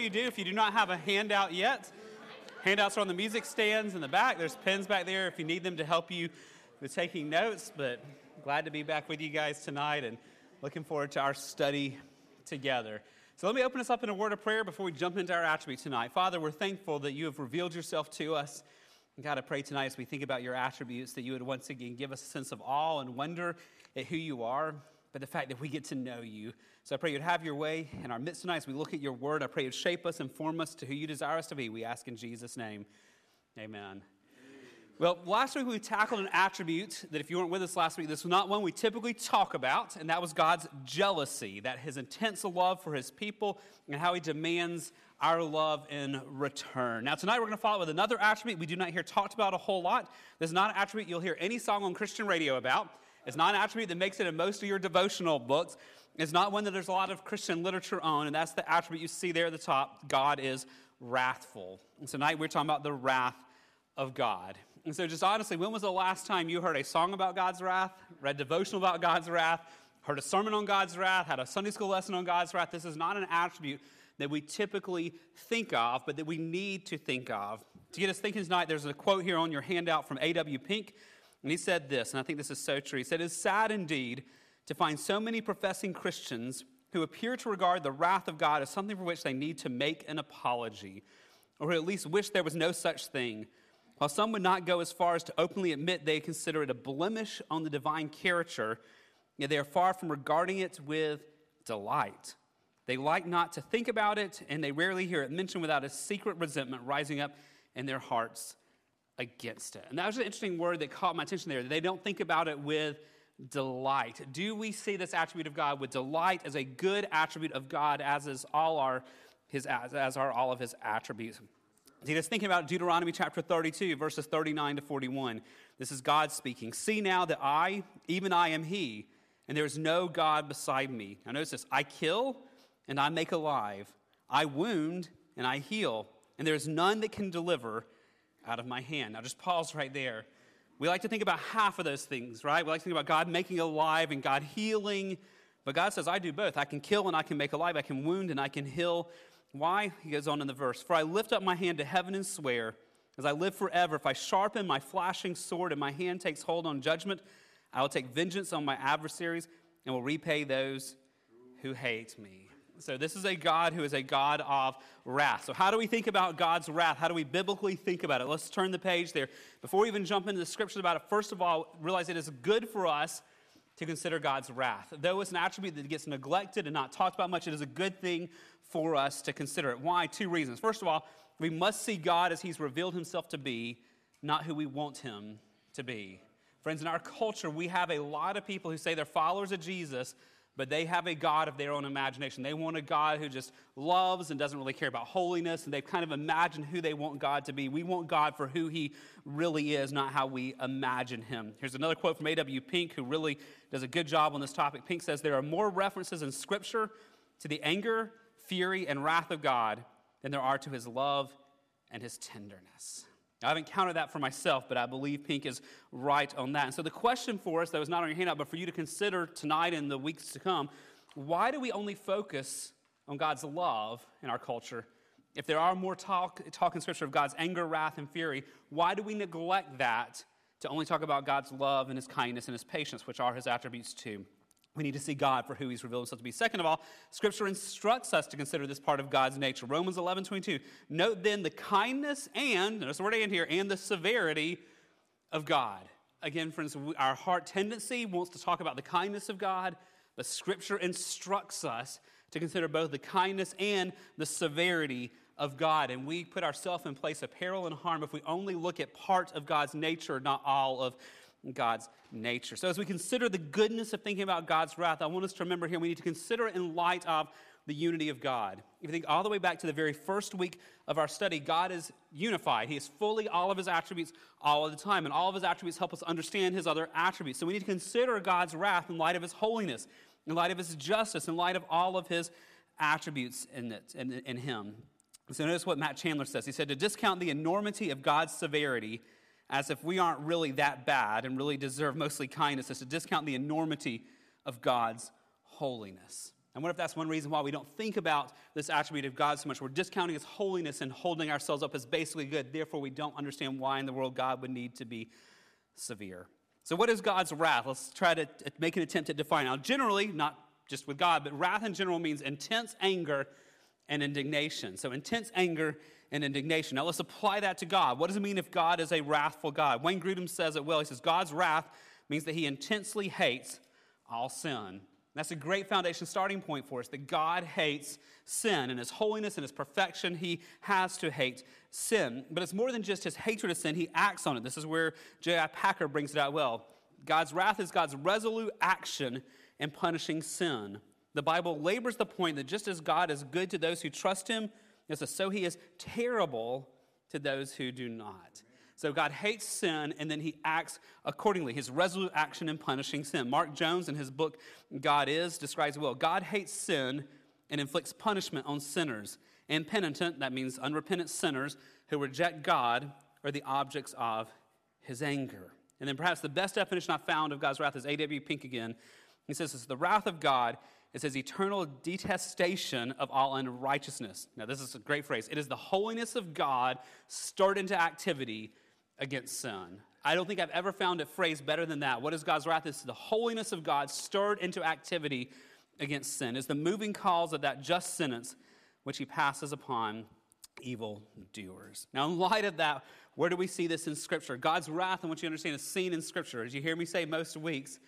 you do, if you do not have a handout yet, handouts are on the music stands in the back. There's pens back there if you need them to help you with taking notes. But glad to be back with you guys tonight and looking forward to our study together. So let me open us up in a word of prayer before we jump into our attribute tonight. Father, we're thankful that you have revealed yourself to us. And God, I pray tonight as we think about your attributes that you would once again give us a sense of awe and wonder at who you are, but the fact that we get to know you. So I pray you'd have your way in our midst tonight as we look at your word. I pray you'd shape us and form us to who you desire us to be. We ask in Jesus' name. Amen. Well, last week we tackled an attribute that, if you weren't with us last week, this was not one we typically talk about, and that was God's jealousy, that his intense love for his people and how he demands our love in return. Now, tonight we're going to follow with another attribute we do not hear talked about a whole lot. This is not an attribute you'll hear any song on Christian radio about. It's not an attribute that makes it in most of your devotional books. It's not one that there's a lot of Christian literature on, and that's the attribute you see there at the top God is wrathful. And tonight we're talking about the wrath of God. And so, just honestly, when was the last time you heard a song about God's wrath, read devotional about God's wrath, heard a sermon on God's wrath, had a Sunday school lesson on God's wrath? This is not an attribute that we typically think of, but that we need to think of. To get us thinking tonight, there's a quote here on your handout from A.W. Pink, and he said this, and I think this is so true. He said, It's sad indeed to find so many professing Christians who appear to regard the wrath of God as something for which they need to make an apology, or who at least wish there was no such thing. While some would not go as far as to openly admit they consider it a blemish on the divine character, yet they are far from regarding it with delight. They like not to think about it, and they rarely hear it mentioned without a secret resentment rising up in their hearts against it. And that was an interesting word that caught my attention there. They don't think about it with delight. Do we see this attribute of God with delight as a good attribute of God, as is all our his as, as are all of his attributes? See, just thinking about Deuteronomy chapter 32, verses 39 to 41. This is God speaking. See now that I, even I, am He, and there is no God beside me. Now notice this I kill and I make alive, I wound and I heal, and there is none that can deliver out of my hand. Now just pause right there. We like to think about half of those things, right? We like to think about God making alive and God healing. But God says, I do both. I can kill and I can make alive. I can wound and I can heal. Why? He goes on in the verse For I lift up my hand to heaven and swear, as I live forever, if I sharpen my flashing sword and my hand takes hold on judgment, I will take vengeance on my adversaries and will repay those who hate me. So, this is a God who is a God of wrath. So, how do we think about God's wrath? How do we biblically think about it? Let's turn the page there. Before we even jump into the scriptures about it, first of all, realize it is good for us to consider God's wrath. Though it's an attribute that gets neglected and not talked about much, it is a good thing for us to consider it. Why? Two reasons. First of all, we must see God as He's revealed Himself to be, not who we want Him to be. Friends, in our culture, we have a lot of people who say they're followers of Jesus, but they have a God of their own imagination. They want a God who just loves and doesn't really care about holiness, and they've kind of imagined who they want God to be. We want God for who He really is, not how we imagine Him. Here's another quote from A.W. Pink, who really does a good job on this topic. Pink says, There are more references in Scripture to the anger fury, and wrath of God than there are to his love and his tenderness. I haven't counted that for myself, but I believe Pink is right on that. And so the question for us that was not on your handout, but for you to consider tonight and the weeks to come, why do we only focus on God's love in our culture? If there are more talk, talk in Scripture of God's anger, wrath, and fury, why do we neglect that to only talk about God's love and his kindness and his patience, which are his attributes too? We need to see God for who he's revealed himself to be. Second of all, Scripture instructs us to consider this part of God's nature. Romans 11, 22. Note then the kindness and, notice the word and here, and the severity of God. Again, friends, our heart tendency wants to talk about the kindness of God, but Scripture instructs us to consider both the kindness and the severity of God. And we put ourselves in place of peril and harm if we only look at part of God's nature, not all of God's nature. So, as we consider the goodness of thinking about God's wrath, I want us to remember here we need to consider it in light of the unity of God. If you think all the way back to the very first week of our study, God is unified. He is fully all of his attributes all of the time, and all of his attributes help us understand his other attributes. So, we need to consider God's wrath in light of his holiness, in light of his justice, in light of all of his attributes in, it, in, in him. So, notice what Matt Chandler says. He said, To discount the enormity of God's severity, as if we aren't really that bad and really deserve mostly kindness, is to discount the enormity of God's holiness. And what if that's one reason why we don't think about this attribute of God so much? We're discounting his holiness and holding ourselves up as basically good. Therefore, we don't understand why in the world God would need to be severe. So, what is God's wrath? Let's try to make an attempt to define. Now, generally, not just with God, but wrath in general means intense anger and indignation. So, intense anger and indignation. Now, let's apply that to God. What does it mean if God is a wrathful God? Wayne Grudem says it well. He says, God's wrath means that he intensely hates all sin. That's a great foundation starting point for us that God hates sin. and His holiness and His perfection, He has to hate sin. But it's more than just His hatred of sin, He acts on it. This is where J.I. Packer brings it out well. God's wrath is God's resolute action in punishing sin. The Bible labors the point that just as God is good to those who trust Him, so He is terrible to those who do not. So God hates sin and then he acts accordingly, his resolute action in punishing sin. Mark Jones, in his book God Is, describes well God hates sin and inflicts punishment on sinners. Impenitent, that means unrepentant sinners who reject God, are the objects of his anger. And then perhaps the best definition I found of God's wrath is A.W. Pink again. He says it's the wrath of God is says, eternal detestation of all unrighteousness. Now, this is a great phrase. It is the holiness of God stirred into activity against sin. I don't think I've ever found a phrase better than that. What is God's wrath? It's the holiness of God stirred into activity against sin. Is the moving cause of that just sentence which he passes upon evil doers. Now, in light of that, where do we see this in Scripture? God's wrath, and what you understand, is seen in Scripture. As you hear me say most weeks,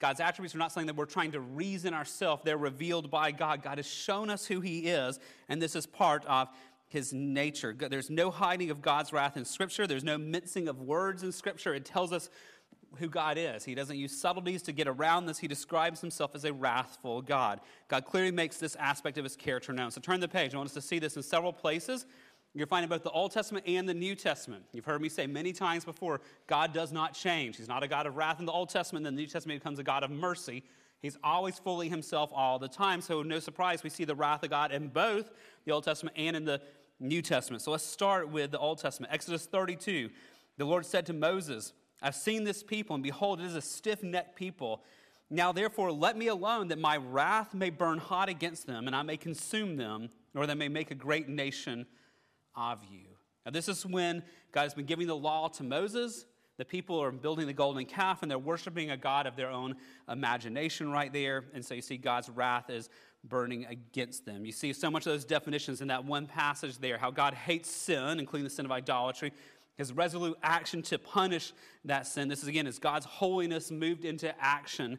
God's attributes are not something that we're trying to reason ourselves. They're revealed by God. God has shown us who He is, and this is part of his nature. There's no hiding of God's wrath in Scripture, there's no mincing of words in Scripture. It tells us who God is. He doesn't use subtleties to get around this. He describes himself as a wrathful God. God clearly makes this aspect of his character known. So turn the page. I want us to see this in several places. You're finding both the Old Testament and the New Testament. You've heard me say many times before God does not change. He's not a God of wrath in the Old Testament, then the New Testament becomes a God of mercy. He's always fully himself all the time. So, no surprise, we see the wrath of God in both the Old Testament and in the New Testament. So let's start with the Old Testament. Exodus 32. The Lord said to Moses, I've seen this people, and behold, it is a stiff necked people. Now, therefore, let me alone, that my wrath may burn hot against them, and I may consume them, or they may make a great nation of you. Now, this is when God has been giving the law to Moses. The people are building the golden calf, and they're worshiping a God of their own imagination right there. And so you see God's wrath is burning against them. You see so much of those definitions in that one passage there how God hates sin, including the sin of idolatry, his resolute action to punish that sin. This is again as God's holiness moved into action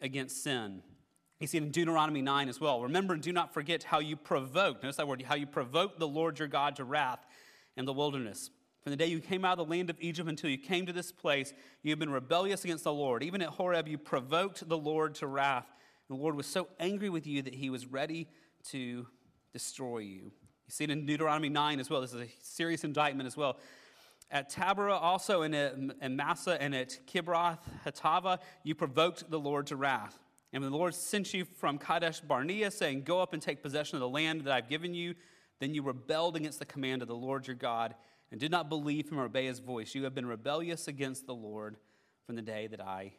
against sin. You see it in Deuteronomy 9 as well. Remember and do not forget how you provoked, notice that word, how you provoked the Lord your God to wrath in the wilderness. From the day you came out of the land of Egypt until you came to this place, you have been rebellious against the Lord. Even at Horeb, you provoked the Lord to wrath. The Lord was so angry with you that he was ready to destroy you. You see it in Deuteronomy 9 as well. This is a serious indictment as well. At Taberah, also in, in Massah and at Kibroth Hattaavah, you provoked the Lord to wrath. And when the Lord sent you from Kadesh Barnea, saying, Go up and take possession of the land that I've given you, then you rebelled against the command of the Lord your God and did not believe him or obey his voice. You have been rebellious against the Lord from the day that I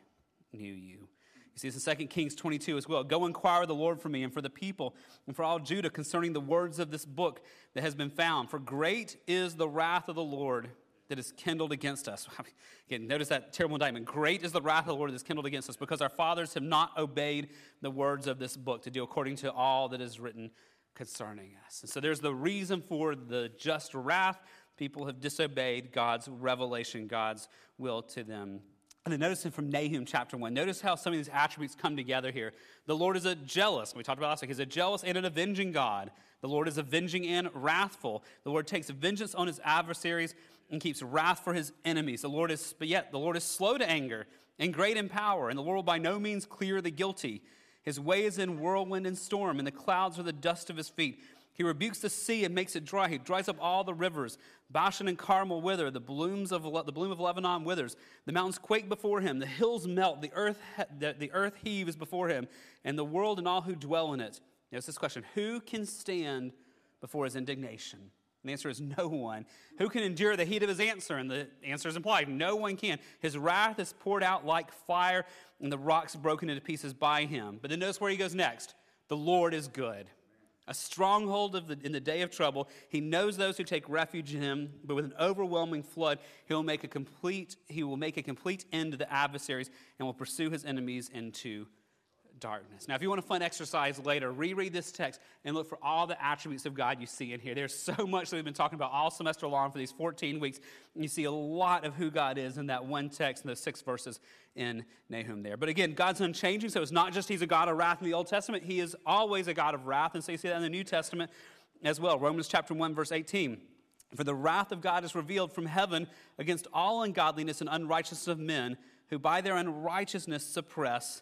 knew you. You see this in 2 Kings 22 as well. Go inquire the Lord for me and for the people and for all Judah concerning the words of this book that has been found. For great is the wrath of the Lord that is kindled against us. Again, notice that terrible indictment. Great is the wrath of the Lord that is kindled against us because our fathers have not obeyed the words of this book to do according to all that is written concerning us. And so there's the reason for the just wrath. People have disobeyed God's revelation, God's will to them and then notice from Nahum chapter 1. Notice how some of these attributes come together here. The Lord is a jealous, we talked about last week, he's a jealous and an avenging God. The Lord is avenging and wrathful. The Lord takes vengeance on his adversaries and keeps wrath for his enemies. The Lord is, but yet, the Lord is slow to anger and great in power, and the Lord will by no means clear the guilty. His way is in whirlwind and storm, and the clouds are the dust of his feet. He rebukes the sea and makes it dry. He dries up all the rivers. Bashan and Carmel wither. The blooms of the bloom of Lebanon withers. The mountains quake before him. The hills melt. The earth the, the earth heaves before him, and the world and all who dwell in it. Notice this question: Who can stand before his indignation? And the answer is no one. Who can endure the heat of his answer? And the answer is implied no one can. His wrath is poured out like fire, and the rocks broken into pieces by him. But then notice where he goes next. The Lord is good a stronghold the, in the day of trouble. He knows those who take refuge in him, but with an overwhelming flood, he will make a complete, he will make a complete end to the adversaries and will pursue his enemies into darkness. Now, if you want a fun exercise later, reread this text and look for all the attributes of God you see in here. There's so much that we've been talking about all semester long for these 14 weeks. And You see a lot of who God is in that one text in those six verses in Nahum there. But again, God's unchanging, so it's not just He's a God of wrath in the Old Testament, He is always a God of wrath. And so you see that in the New Testament as well. Romans chapter 1, verse 18. For the wrath of God is revealed from heaven against all ungodliness and unrighteousness of men who by their unrighteousness suppress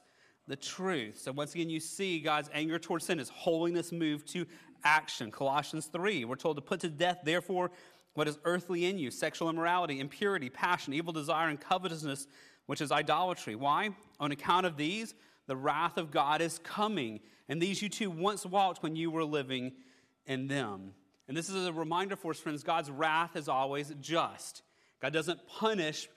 the truth. So once again, you see God's anger towards sin, his holiness moved to action. Colossians 3, we're told to put to death, therefore, what is earthly in you sexual immorality, impurity, passion, evil desire, and covetousness, which is idolatry. Why? On account of these, the wrath of God is coming. And these you too once walked when you were living in them. And this is a reminder for us, friends God's wrath is always just. God doesn't punish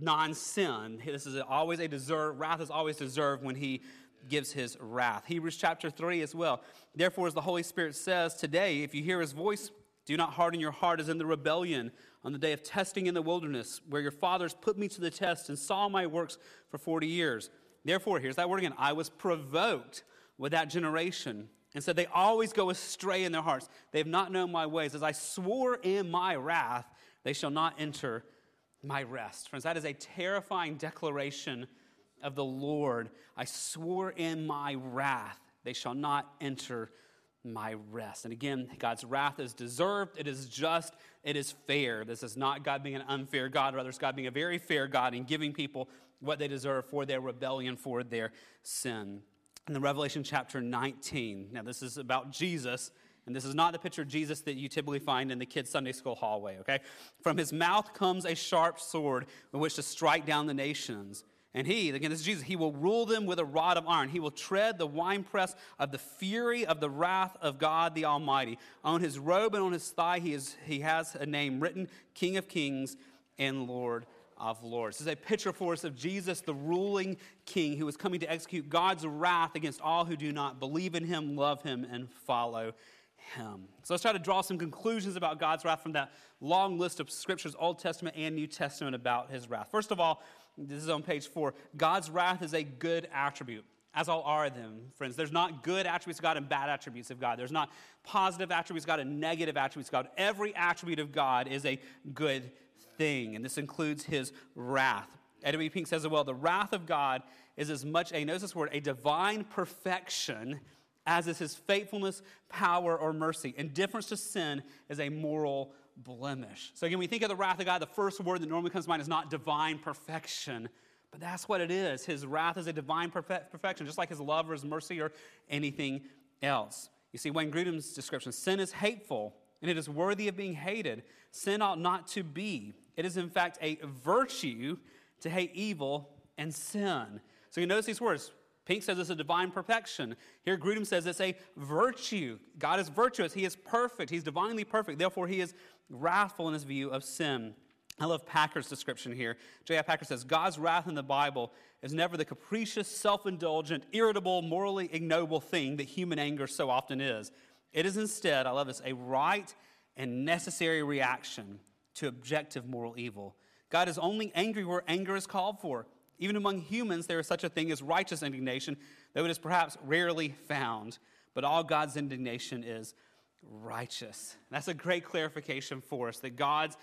non sin. This is always a deserved, wrath is always deserved when he gives his wrath. Hebrews chapter 3 as well. Therefore, as the Holy Spirit says today, if you hear his voice, do not harden your heart as in the rebellion on the day of testing in the wilderness, where your fathers put me to the test and saw my works for 40 years. Therefore, here's that word again I was provoked with that generation. And said, They always go astray in their hearts. They have not known my ways. As I swore in my wrath, they shall not enter my rest. Friends, that is a terrifying declaration of the Lord. I swore in my wrath, they shall not enter my rest. And again, God's wrath is deserved, it is just, it is fair. This is not God being an unfair God, rather, it's God being a very fair God and giving people what they deserve for their rebellion, for their sin. In the Revelation chapter 19, now this is about Jesus and this is not the picture of Jesus that you typically find in the kids' Sunday school hallway, okay? From his mouth comes a sharp sword with which to strike down the nations. And he, again, this is Jesus, he will rule them with a rod of iron. He will tread the winepress of the fury of the wrath of God the Almighty. On his robe and on his thigh, he, is, he has a name written King of Kings and Lord of Lords. This is a picture for us of Jesus, the ruling king, who is coming to execute God's wrath against all who do not believe in him, love him, and follow him. So let's try to draw some conclusions about God's wrath from that long list of scriptures, Old Testament and New Testament, about his wrath. First of all, this is on page four God's wrath is a good attribute. As all are them, friends. There's not good attributes of God and bad attributes of God. There's not positive attributes of God and negative attributes of God. Every attribute of God is a good thing, and this includes his wrath. Eddie Pink says as well the wrath of God is as much a, notice this word, a divine perfection as is his faithfulness, power, or mercy. Indifference to sin is a moral blemish. So, again, when we think of the wrath of God, the first word that normally comes to mind is not divine perfection, but that's what it is. His wrath is a divine perfection, just like his love or his mercy or anything else. You see, Wayne Grudem's description sin is hateful and it is worthy of being hated. Sin ought not to be. It is, in fact, a virtue to hate evil and sin. So you notice these words Pink says it's a divine perfection. Here, Grudem says it's a virtue. God is virtuous. He is perfect. He's divinely perfect. Therefore, he is wrathful in his view of sin. I love Packer's description here. J.I. Packer says God's wrath in the Bible is never the capricious, self indulgent, irritable, morally ignoble thing that human anger so often is. It is instead, I love this, a right and necessary reaction to objective moral evil. God is only angry where anger is called for. Even among humans, there is such a thing as righteous indignation, though it is perhaps rarely found. But all God's indignation is righteous. that's a great clarification for us that God's,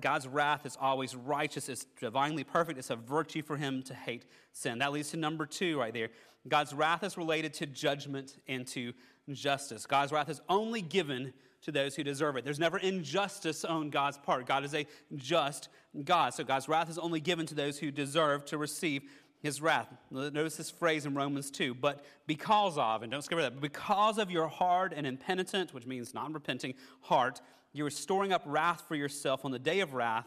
God's wrath is always righteous, it's divinely perfect, it's a virtue for him to hate sin. That leads to number two right there. God's wrath is related to judgment and to justice. God's wrath is only given to those who deserve it. There's never injustice on God's part. God is a just God. So God's wrath is only given to those who deserve to receive his wrath. Notice this phrase in Romans 2, but because of, and don't skip that, because of your hard and impenitent, which means non repenting heart, you are storing up wrath for yourself on the day of wrath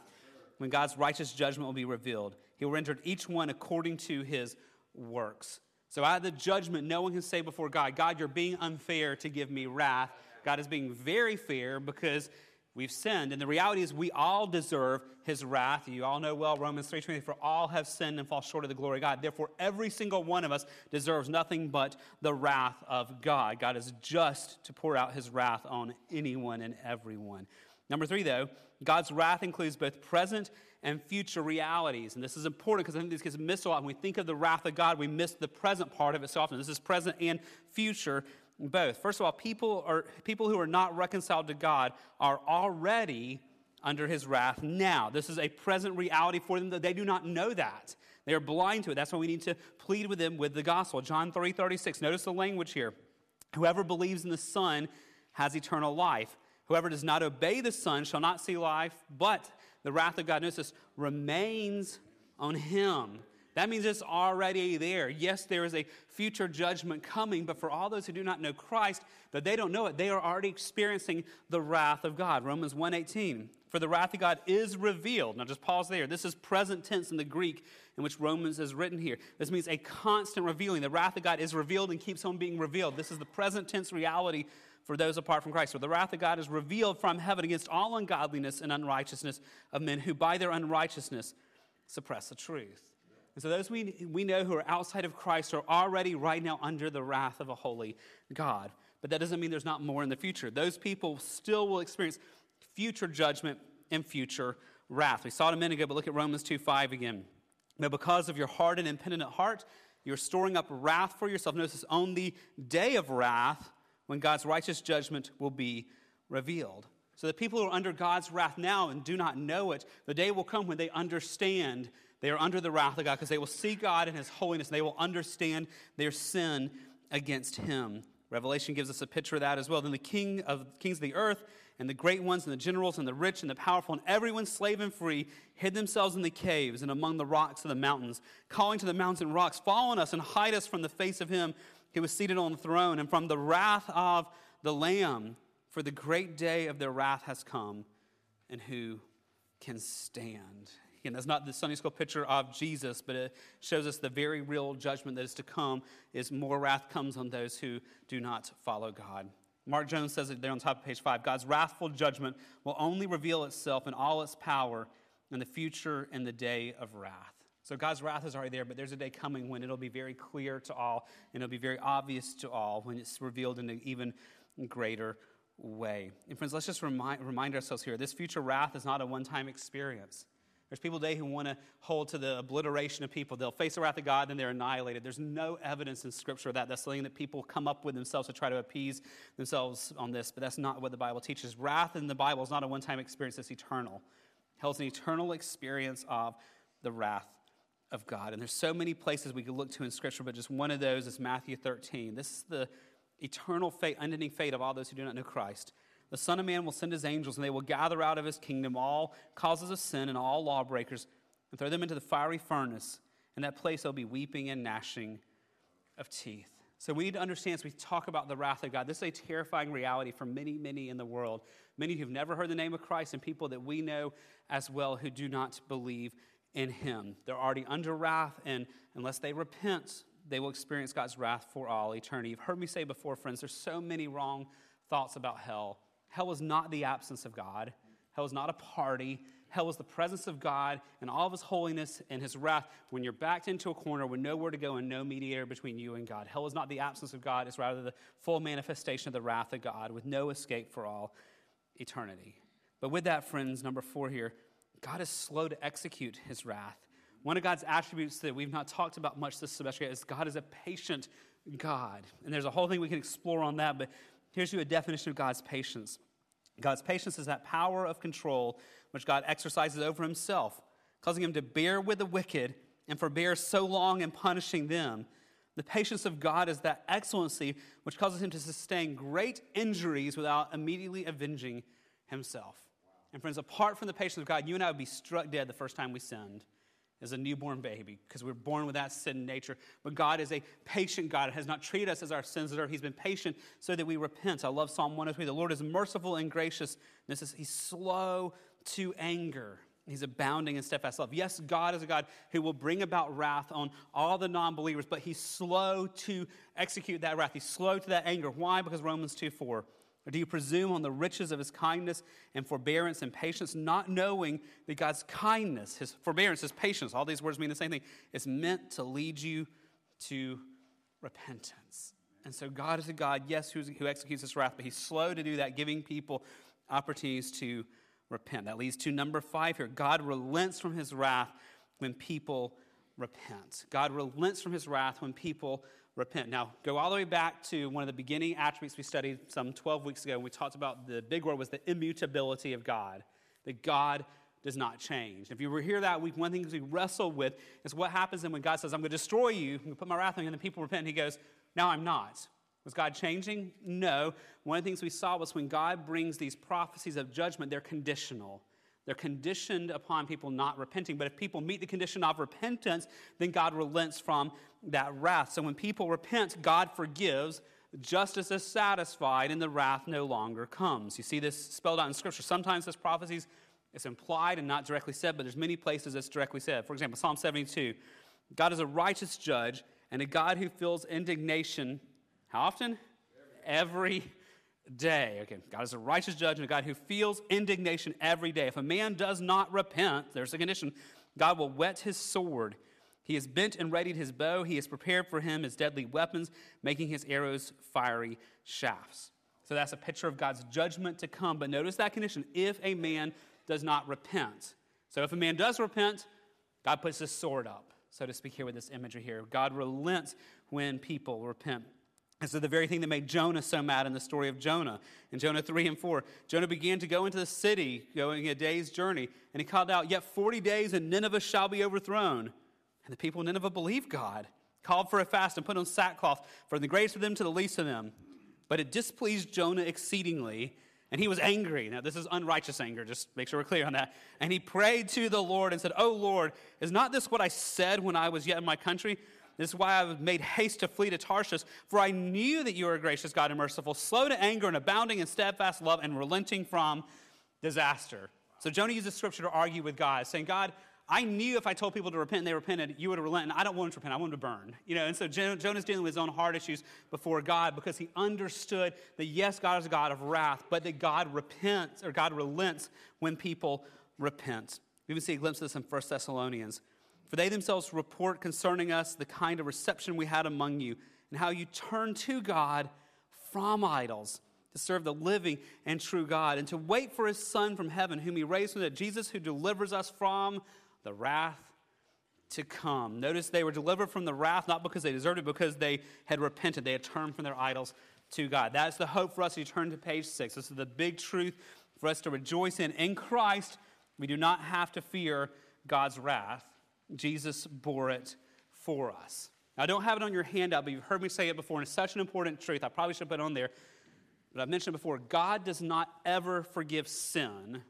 when God's righteous judgment will be revealed. He will render each one according to his works. So, out of the judgment, no one can say before God, God, you're being unfair to give me wrath. God is being very fair because we've sinned. And the reality is we all deserve his wrath. You all know well Romans 3:20 for all have sinned and fall short of the glory of God. Therefore every single one of us deserves nothing but the wrath of God. God is just to pour out his wrath on anyone and everyone. Number 3 though, God's wrath includes both present and future realities. And this is important because I think this gets missed a lot. When we think of the wrath of God, we miss the present part of it so often. This is present and future both. First of all, people, are, people who are not reconciled to God are already under his wrath now. This is a present reality for them that they do not know that. They are blind to it. That's why we need to plead with them with the gospel. John 3 36. Notice the language here. Whoever believes in the Son has eternal life. Whoever does not obey the Son shall not see life, but the wrath of God, notice this, remains on him. That means it's already there. Yes, there is a future judgment coming, but for all those who do not know Christ, that they don't know it, they are already experiencing the wrath of God. Romans 1:18. For the wrath of God is revealed. Now just pause there. This is present tense in the Greek in which Romans is written here. This means a constant revealing. The wrath of God is revealed and keeps on being revealed. This is the present tense reality for those apart from Christ. For the wrath of God is revealed from heaven against all ungodliness and unrighteousness of men who by their unrighteousness suppress the truth. And so those we, we know who are outside of Christ are already right now under the wrath of a holy God. But that doesn't mean there's not more in the future. Those people still will experience future judgment and future wrath. We saw it a minute ago, but look at Romans 2 5 again. Now, because of your hard and impenitent heart, you're storing up wrath for yourself. Notice on the day of wrath when God's righteous judgment will be revealed. So the people who are under God's wrath now and do not know it, the day will come when they understand they are under the wrath of God because they will see God in His holiness and they will understand their sin against Him. Revelation gives us a picture of that as well. Then the king of kings of the earth and the great ones and the generals and the rich and the powerful and everyone slave and free hid themselves in the caves and among the rocks of the mountains, calling to the mountains and rocks, Fall on us and hide us from the face of him who was seated on the throne and from the wrath of the Lamb. For the great day of their wrath has come, and who can stand? Again, that's not the Sunday school picture of Jesus, but it shows us the very real judgment that is to come is more wrath comes on those who do not follow God. Mark Jones says it there on top of page five God's wrathful judgment will only reveal itself in all its power in the future and the day of wrath. So God's wrath is already there, but there's a day coming when it'll be very clear to all and it'll be very obvious to all when it's revealed in an even greater way. And friends, let's just remind, remind ourselves here this future wrath is not a one time experience. There's people today who want to hold to the obliteration of people. They'll face the wrath of God, and then they're annihilated. There's no evidence in Scripture of that. That's something that people come up with themselves to try to appease themselves on this, but that's not what the Bible teaches. Wrath in the Bible is not a one time experience, it's eternal. Hell is an eternal experience of the wrath of God. And there's so many places we could look to in Scripture, but just one of those is Matthew 13. This is the eternal fate, unending fate of all those who do not know Christ. The Son of Man will send his angels, and they will gather out of his kingdom all causes of sin and all lawbreakers and throw them into the fiery furnace. In that place, there'll be weeping and gnashing of teeth. So we need to understand as we talk about the wrath of God, this is a terrifying reality for many, many in the world. Many who've never heard the name of Christ and people that we know as well who do not believe in him. They're already under wrath, and unless they repent, they will experience God's wrath for all eternity. You've heard me say before, friends, there's so many wrong thoughts about hell. Hell is not the absence of God, hell is not a party. Hell is the presence of God and all of his holiness and his wrath when you're backed into a corner with nowhere to go and no mediator between you and God. Hell is not the absence of God, it's rather the full manifestation of the wrath of God with no escape for all eternity. But with that, friends, number four here, God is slow to execute his wrath. One of God's attributes that we've not talked about much this semester is God is a patient God. And there's a whole thing we can explore on that, but Here's you a definition of God's patience God's patience is that power of control which God exercises over himself, causing him to bear with the wicked and forbear so long in punishing them. The patience of God is that excellency which causes him to sustain great injuries without immediately avenging himself. And friends, apart from the patience of God, you and I would be struck dead the first time we sinned as a newborn baby because we're born with that sin nature. But God is a patient God, and has not treated us as our sins deserve. He's been patient so that we repent. I love Psalm 103. The Lord is merciful and gracious. This is, he's slow to anger. He's abounding in steadfast love. Yes, God is a God who will bring about wrath on all the non believers, but he's slow to execute that wrath. He's slow to that anger. Why? Because Romans 2 4. Or do you presume on the riches of his kindness and forbearance and patience, not knowing that God's kindness, his forbearance, his patience, all these words mean the same thing, is meant to lead you to repentance? And so God is a God, yes, who executes his wrath, but he's slow to do that, giving people opportunities to repent. That leads to number five here God relents from his wrath when people repent. God relents from his wrath when people repent. Now, go all the way back to one of the beginning attributes we studied some 12 weeks ago. We talked about the big word was the immutability of God, that God does not change. If you were here that week, one thing we wrestle with is what happens then when God says, I'm going to destroy you, I'm going to put my wrath on you, and then people repent, and he goes, Now I'm not. Was God changing? No. One of the things we saw was when God brings these prophecies of judgment, they're conditional. They're conditioned upon people not repenting. But if people meet the condition of repentance, then God relents from that wrath. So when people repent, God forgives. Justice is satisfied, and the wrath no longer comes. You see this spelled out in Scripture. Sometimes this prophecies it's implied and not directly said, but there's many places it's directly said. For example, Psalm 72. God is a righteous judge and a God who feels indignation. How often? Every day. Okay, God is a righteous judge and a God who feels indignation every day. If a man does not repent, there's a condition, God will whet his sword. He has bent and readied his bow. He has prepared for him his deadly weapons, making his arrows fiery shafts. So that's a picture of God's judgment to come. But notice that condition if a man does not repent. So if a man does repent, God puts his sword up, so to speak, here with this imagery here. God relents when people repent. This is the very thing that made Jonah so mad in the story of Jonah. In Jonah 3 and 4, Jonah began to go into the city, going a day's journey, and he called out, Yet 40 days and Nineveh shall be overthrown. And the people of Nineveh believed God, called for a fast, and put on sackcloth, from the greatest of them to the least of them. But it displeased Jonah exceedingly, and he was angry. Now, this is unrighteous anger, just make sure we're clear on that. And he prayed to the Lord and said, Oh Lord, is not this what I said when I was yet in my country? This is why I have made haste to flee to Tarshish, for I knew that you are a gracious God and merciful, slow to anger and abounding in steadfast love and relenting from disaster. So Jonah uses scripture to argue with God, saying, God, I knew if I told people to repent and they repented, you would relent. And I don't want them to repent. I want them to burn. You know, and so Jonah's dealing with his own heart issues before God because he understood that yes, God is a God of wrath, but that God repents or God relents when people repent. We even see a glimpse of this in 1 Thessalonians. For they themselves report concerning us the kind of reception we had among you, and how you turned to God from idols to serve the living and true God, and to wait for his Son from heaven, whom he raised from the Jesus who delivers us from the wrath to come. Notice they were delivered from the wrath not because they deserved it, because they had repented. They had turned from their idols to God. That's the hope for us you turn to page six. This is the big truth for us to rejoice in. In Christ, we do not have to fear God's wrath. Jesus bore it for us. Now, I don't have it on your handout, but you've heard me say it before, and it's such an important truth. I probably should put it on there. But I've mentioned before God does not ever forgive sin,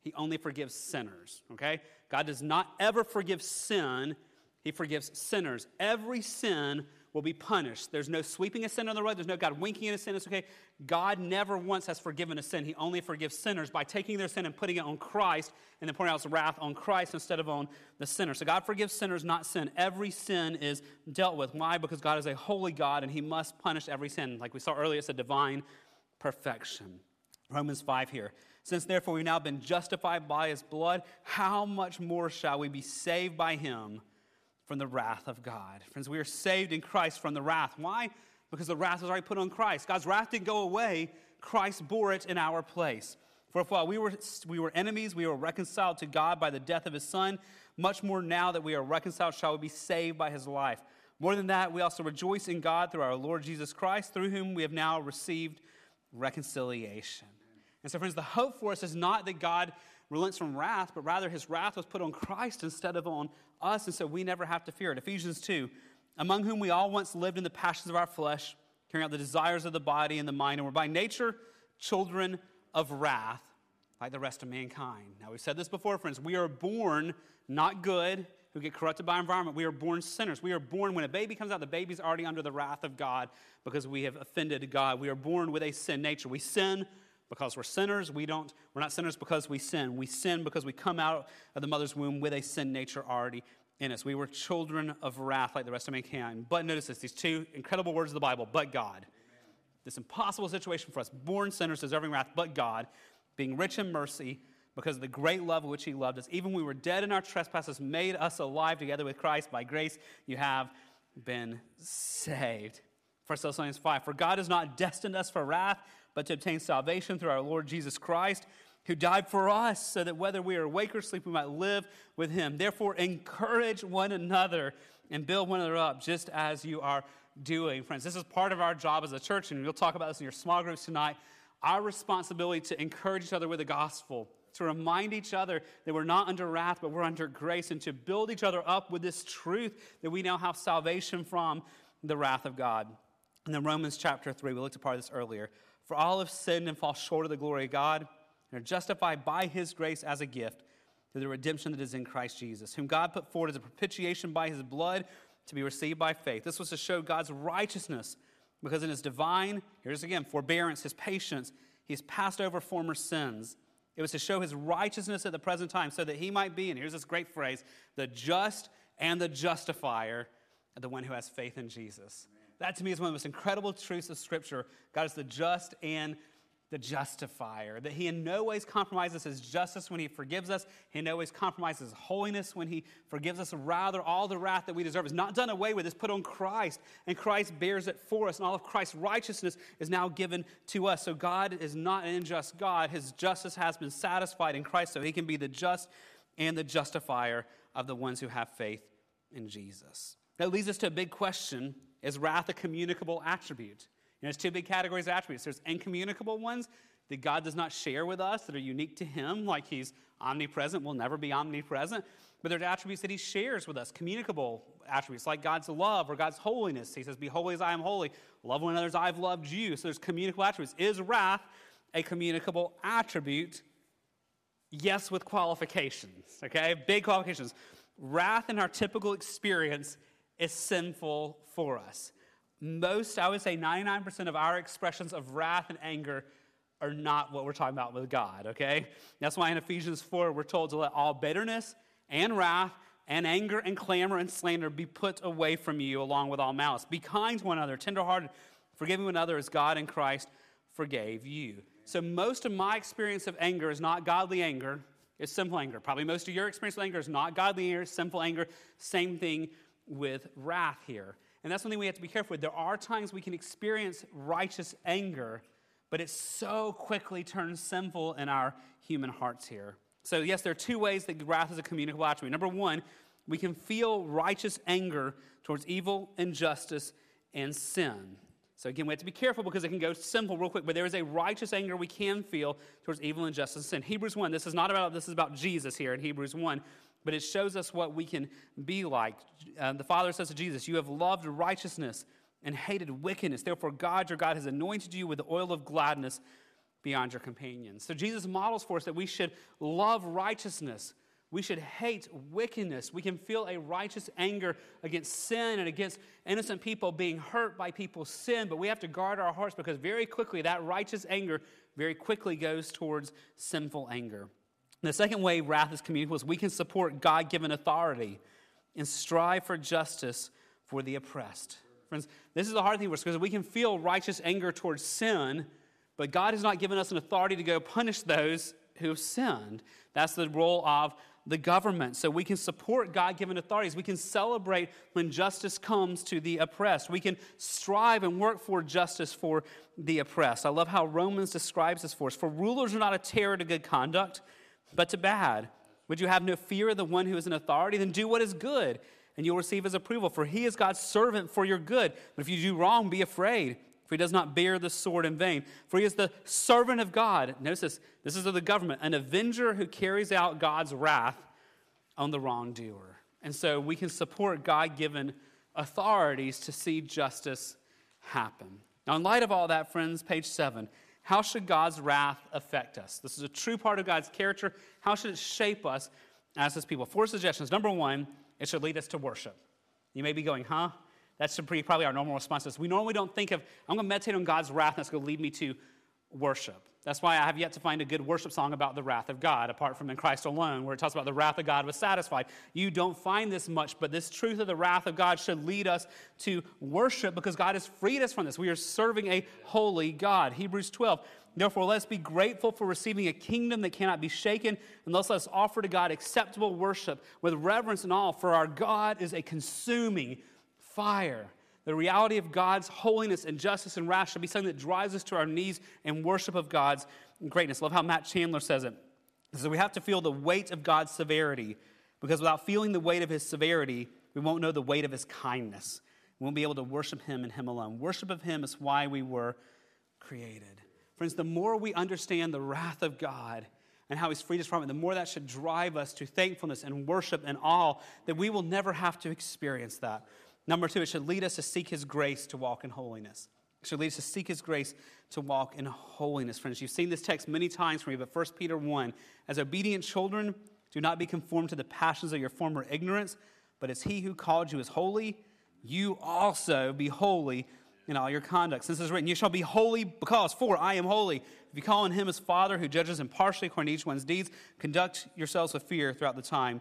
He only forgives sinners, okay? God does not ever forgive sin, He forgives sinners. Every sin will be punished. There's no sweeping a sin on the road. There's no God winking at a sin. It's okay. God never once has forgiven a sin. He only forgives sinners by taking their sin and putting it on Christ and then pouring out his wrath on Christ instead of on the sinner. So God forgives sinners, not sin. Every sin is dealt with. Why? Because God is a holy God and he must punish every sin. Like we saw earlier, it's a divine perfection. Romans 5 here. Since therefore we've now been justified by his blood, how much more shall we be saved by him? From the wrath of God. Friends, we are saved in Christ from the wrath. Why? Because the wrath was already put on Christ. God's wrath didn't go away, Christ bore it in our place. For while we were, we were enemies, we were reconciled to God by the death of his Son, much more now that we are reconciled shall we be saved by his life. More than that, we also rejoice in God through our Lord Jesus Christ, through whom we have now received reconciliation. And so, friends, the hope for us is not that God relents from wrath, but rather his wrath was put on Christ instead of on us, and so we never have to fear it. Ephesians 2 Among whom we all once lived in the passions of our flesh, carrying out the desires of the body and the mind, and were by nature children of wrath, like the rest of mankind. Now, we've said this before, friends. We are born not good, who get corrupted by environment. We are born sinners. We are born, when a baby comes out, the baby's already under the wrath of God because we have offended God. We are born with a sin nature. We sin because we're sinners. We don't, we're not sinners because we sin. We sin because we come out of the mother's womb with a sin nature already in us. We were children of wrath like the rest of mankind. But notice this these two incredible words of the Bible, but God. this impossible situation for us, born sinners, deserving wrath, but God, being rich in mercy, because of the great love which He loved us, even we were dead in our trespasses, made us alive together with Christ. By grace, you have been saved. 1 Thessalonians 5 For God has not destined us for wrath, but to obtain salvation through our Lord Jesus Christ, who died for us, so that whether we are awake or asleep, we might live with Him. Therefore, encourage one another and build one another up, just as you are doing. Friends, this is part of our job as a church, and we'll talk about this in your small groups tonight. Our responsibility to encourage each other with the gospel, to remind each other that we're not under wrath, but we're under grace, and to build each other up with this truth that we now have salvation from the wrath of God. In the Romans chapter 3, we looked at part of this earlier. For all have sinned and fall short of the glory of God, and are justified by his grace as a gift through the redemption that is in Christ Jesus, whom God put forward as a propitiation by his blood to be received by faith. This was to show God's righteousness, because in his divine, here's again, forbearance, his patience, he's passed over former sins. It was to show his righteousness at the present time, so that he might be, and here's this great phrase, the just and the justifier the one who has faith in Jesus. That to me is one of the most incredible truths of Scripture. God is the just and the justifier, that he in no ways compromises his justice when he forgives us. He in no ways compromises holiness when he forgives us. Rather, all the wrath that we deserve is not done away with, it's put on Christ, and Christ bears it for us, and all of Christ's righteousness is now given to us. So God is not an unjust God. His justice has been satisfied in Christ, so he can be the just and the justifier of the ones who have faith in Jesus. That leads us to a big question is wrath a communicable attribute? You know, there's two big categories of attributes. There's incommunicable ones that God does not share with us that are unique to Him, like He's omnipresent, will never be omnipresent. But there's attributes that He shares with us, communicable attributes, like God's love or God's holiness. He says, Be holy as I am holy. Love one another as I've loved you. So there's communicable attributes. Is wrath a communicable attribute? Yes, with qualifications, okay? Big qualifications. Wrath in our typical experience is sinful for us. Most, I would say 99% of our expressions of wrath and anger are not what we're talking about with God, okay? That's why in Ephesians 4, we're told to let all bitterness and wrath and anger and clamor and slander be put away from you along with all malice. Be kind to one another, tenderhearted, forgiving one another as God in Christ forgave you. So most of my experience of anger is not godly anger, it's sinful anger. Probably most of your experience of anger is not godly anger, it's sinful anger. Same thing with wrath here. And that's something we have to be careful with. There are times we can experience righteous anger, but it so quickly turns sinful in our human hearts here. So, yes, there are two ways that wrath is a communicable attribute. Number one, we can feel righteous anger towards evil, injustice, and sin. So, again, we have to be careful because it can go simple real quick, but there is a righteous anger we can feel towards evil, injustice, and sin. Hebrews 1, this is not about, this is about Jesus here in Hebrews 1 but it shows us what we can be like. Uh, the Father says to Jesus, You have loved righteousness and hated wickedness. Therefore, God, your God, has anointed you with the oil of gladness beyond your companions. So, Jesus models for us that we should love righteousness. We should hate wickedness. We can feel a righteous anger against sin and against innocent people being hurt by people's sin, but we have to guard our hearts because very quickly that righteous anger very quickly goes towards sinful anger. The second way wrath is communicable is we can support God given authority and strive for justice for the oppressed. Friends, this is the hard thing for us because we can feel righteous anger towards sin, but God has not given us an authority to go punish those who have sinned. That's the role of the government. So we can support God given authorities. We can celebrate when justice comes to the oppressed. We can strive and work for justice for the oppressed. I love how Romans describes this for us. For rulers are not a terror to good conduct but to bad. Would you have no fear of the one who is in authority? Then do what is good, and you'll receive his approval, for he is God's servant for your good. But if you do wrong, be afraid, for he does not bear the sword in vain. For he is the servant of God. Notice this this is of the government, an avenger who carries out God's wrath on the wrongdoer. And so we can support God given authorities to see justice happen. Now, in light of all that, friends, page seven, how should God's wrath affect us? This is a true part of God's character. How should it shape us as His people? Four suggestions. Number one, it should lead us to worship. You may be going, huh? That's probably our normal response. We normally don't think of, I'm going to meditate on God's wrath, and that's going to lead me to worship. That's why I have yet to find a good worship song about the wrath of God, apart from in Christ alone, where it talks about the wrath of God was satisfied. You don't find this much, but this truth of the wrath of God should lead us to worship because God has freed us from this. We are serving a holy God. Hebrews 12. Therefore, let's be grateful for receiving a kingdom that cannot be shaken, and thus let's offer to God acceptable worship with reverence and awe, for our God is a consuming fire. The reality of God's holiness and justice and wrath should be something that drives us to our knees in worship of God's greatness. Love how Matt Chandler says it. So we have to feel the weight of God's severity, because without feeling the weight of his severity, we won't know the weight of his kindness. We won't be able to worship him and him alone. Worship of him is why we were created. Friends, the more we understand the wrath of God and how he's freed us from it, the more that should drive us to thankfulness and worship and awe that we will never have to experience that. Number two, it should lead us to seek His grace to walk in holiness. It should lead us to seek His grace to walk in holiness. Friends, you've seen this text many times from me, but 1 Peter 1 As obedient children, do not be conformed to the passions of your former ignorance, but as He who called you is holy, you also be holy in all your conduct. Since it's written, You shall be holy because, for I am holy. If you call on Him as Father who judges impartially according to each one's deeds, conduct yourselves with fear throughout the time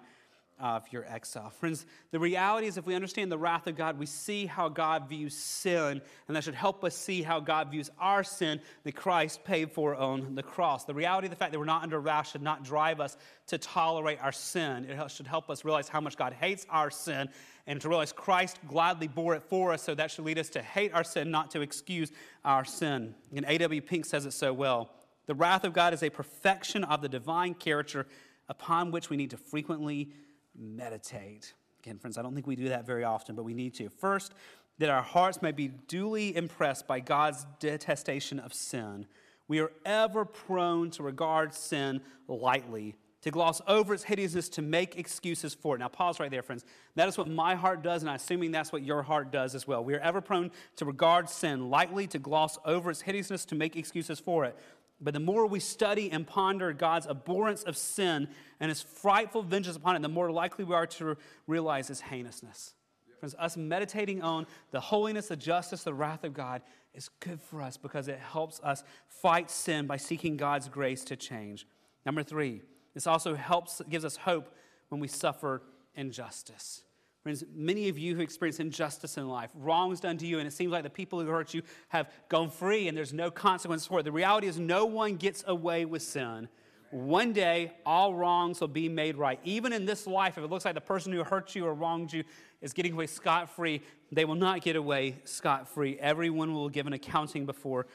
of your exile. Friends, the reality is if we understand the wrath of God, we see how God views sin, and that should help us see how God views our sin that Christ paid for on the cross. The reality of the fact that we're not under wrath should not drive us to tolerate our sin. It should help us realize how much God hates our sin and to realize Christ gladly bore it for us, so that should lead us to hate our sin, not to excuse our sin. And A.W. Pink says it so well. The wrath of God is a perfection of the divine character upon which we need to frequently meditate. Again, friends, I don't think we do that very often, but we need to. First, that our hearts may be duly impressed by God's detestation of sin. We are ever prone to regard sin lightly, to gloss over its hideousness, to make excuses for it. Now, pause right there, friends. That is what my heart does, and I'm assuming that's what your heart does as well. We are ever prone to regard sin lightly, to gloss over its hideousness, to make excuses for it. But the more we study and ponder God's abhorrence of sin and his frightful vengeance upon it, the more likely we are to realize his heinousness. Friends, us meditating on the holiness, the justice, the wrath of God is good for us because it helps us fight sin by seeking God's grace to change. Number three, this also helps, gives us hope when we suffer injustice. Friends, many of you who experience injustice in life, wrongs done to you, and it seems like the people who hurt you have gone free and there's no consequence for it. The reality is, no one gets away with sin. One day, all wrongs will be made right. Even in this life, if it looks like the person who hurt you or wronged you is getting away scot free, they will not get away scot free. Everyone will give an accounting before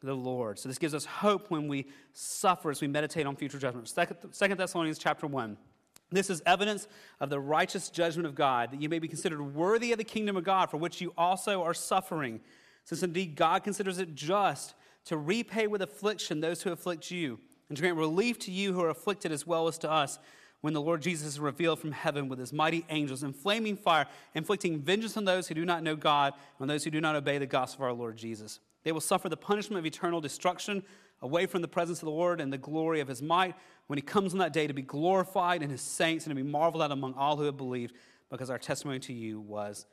the Lord. So, this gives us hope when we suffer as we meditate on future judgment. Second Thessalonians chapter 1. This is evidence of the righteous judgment of God, that you may be considered worthy of the kingdom of God, for which you also are suffering, since indeed God considers it just to repay with affliction those who afflict you, and to grant relief to you who are afflicted as well as to us, when the Lord Jesus is revealed from heaven with his mighty angels in flaming fire, inflicting vengeance on those who do not know God, and on those who do not obey the gospel of our Lord Jesus. They will suffer the punishment of eternal destruction away from the presence of the Lord and the glory of his might when he comes on that day to be glorified in his saints and to be marveled at among all who have believed, because our testimony to you was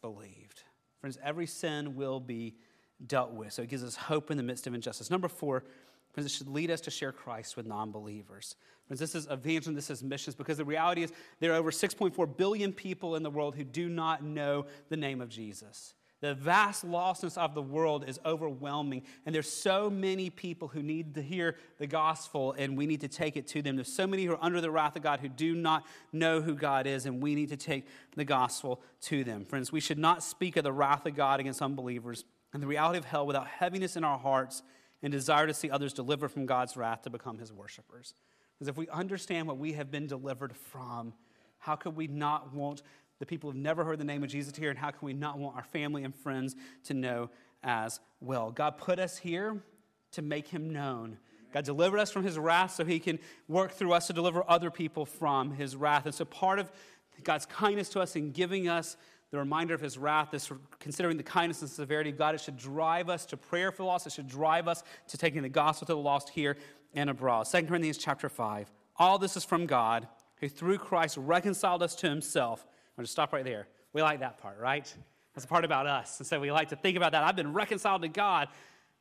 believed. Friends, every sin will be dealt with, so it gives us hope in the midst of injustice. Number four, friends, it should lead us to share Christ with non believers. Friends, this is evangelism, this is missions, because the reality is there are over 6.4 billion people in the world who do not know the name of Jesus. The vast lostness of the world is overwhelming, and there's so many people who need to hear the gospel, and we need to take it to them. There's so many who are under the wrath of God who do not know who God is, and we need to take the gospel to them. Friends, we should not speak of the wrath of God against unbelievers and the reality of hell without heaviness in our hearts and desire to see others delivered from God's wrath to become his worshipers. Because if we understand what we have been delivered from, how could we not want the people who've never heard the name of Jesus here, and how can we not want our family and friends to know as well? God put us here to make him known. God delivered us from his wrath so he can work through us to deliver other people from his wrath. And so part of God's kindness to us in giving us the reminder of his wrath, this considering the kindness and severity of God, it should drive us to prayer for the lost. It should drive us to taking the gospel to the lost here and abroad. 2 Corinthians chapter 5. All this is from God, who through Christ reconciled us to himself I'll just stop right there. We like that part, right? That's a part about us. And so we like to think about that. I've been reconciled to God.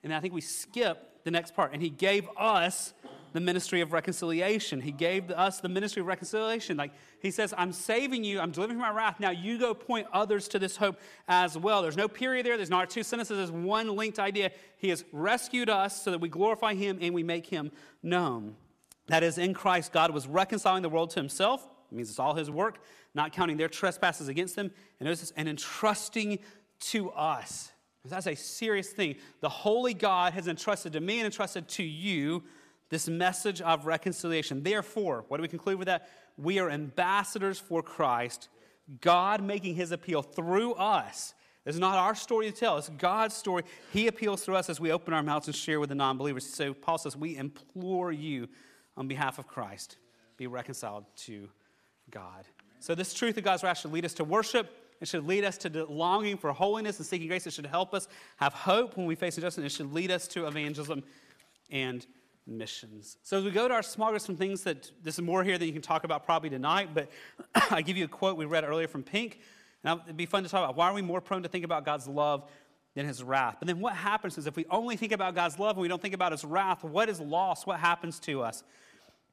And I think we skip the next part. And he gave us the ministry of reconciliation. He gave us the ministry of reconciliation. Like he says, I'm saving you, I'm delivering from my wrath. Now you go point others to this hope as well. There's no period there, there's not two sentences, there's one linked idea. He has rescued us so that we glorify him and we make him known. That is, in Christ, God was reconciling the world to himself. It means it's all his work, not counting their trespasses against them. And notice this, and entrusting to us. That's a serious thing. The Holy God has entrusted to me and entrusted to you this message of reconciliation. Therefore, what do we conclude with that? We are ambassadors for Christ, God making his appeal through us. It's not our story to tell, it's God's story. He appeals through us as we open our mouths and share with the non believers. So Paul says, We implore you on behalf of Christ, be reconciled to God. So, this truth of God's wrath should lead us to worship. It should lead us to longing for holiness and seeking grace. It should help us have hope when we face injustice. It should lead us to evangelism and missions. So, as we go to our small groups, some things that there's more here that you can talk about probably tonight, but I give you a quote we read earlier from Pink. Now, it'd be fun to talk about why are we more prone to think about God's love than his wrath? But then what happens is if we only think about God's love and we don't think about his wrath, what is lost? What happens to us?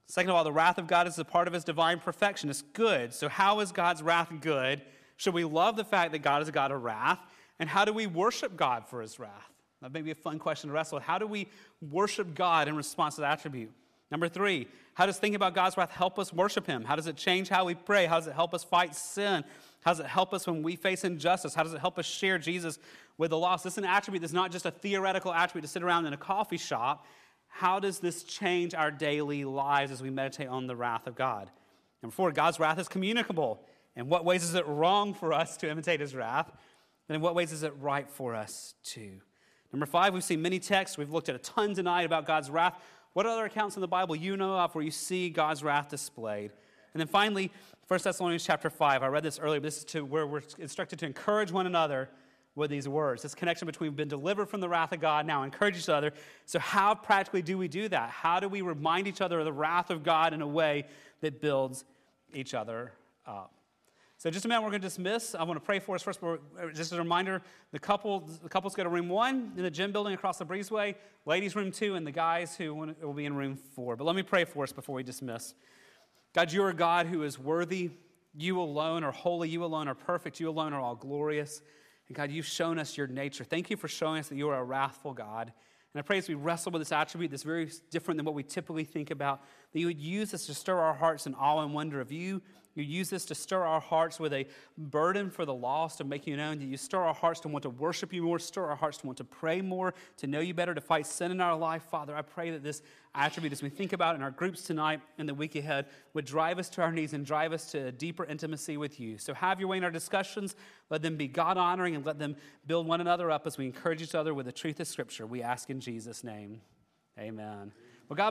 Second of all, the wrath of God is a part of his divine perfection. It's good. So, how is God's wrath good? Should we love the fact that God is a God of wrath? And how do we worship God for his wrath? That may be a fun question to wrestle with. How do we worship God in response to that attribute? Number three, how does thinking about God's wrath help us worship Him? How does it change how we pray? How does it help us fight sin? How does it help us when we face injustice? How does it help us share Jesus with the lost? This is an attribute that's not just a theoretical attribute to sit around in a coffee shop. How does this change our daily lives as we meditate on the wrath of God? Number four, God's wrath is communicable. In what ways is it wrong for us to imitate His wrath? And in what ways is it right for us to? Number five, we've seen many texts. We've looked at a ton tonight about God's wrath. What other accounts in the Bible you know of where you see God's wrath displayed? And then finally, 1 Thessalonians chapter 5. I read this earlier, but this is to where we're instructed to encourage one another with these words. This connection between we've been delivered from the wrath of God, now encourage each other. So, how practically do we do that? How do we remind each other of the wrath of God in a way that builds each other up? So just a minute, we're going to dismiss. I want to pray for us first. Uh, just as a reminder, the couple, the couples go to room one in the gym building across the breezeway, ladies room two, and the guys who will be in room four. But let me pray for us before we dismiss. God, you are God who is worthy. You alone are holy. You alone are perfect. You alone are all glorious. And God, you've shown us your nature. Thank you for showing us that you are a wrathful God. And I pray as we wrestle with this attribute that's very different than what we typically think about, that you would use this to stir our hearts in awe and wonder of you you use this to stir our hearts with a burden for the lost, to make you known. You stir our hearts to want to worship you more, stir our hearts to want to pray more, to know you better, to fight sin in our life. Father, I pray that this attribute, as we think about in our groups tonight and the week ahead, would drive us to our knees and drive us to a deeper intimacy with you. So have your way in our discussions. Let them be God honoring and let them build one another up as we encourage each other with the truth of Scripture. We ask in Jesus' name. Amen. Well, God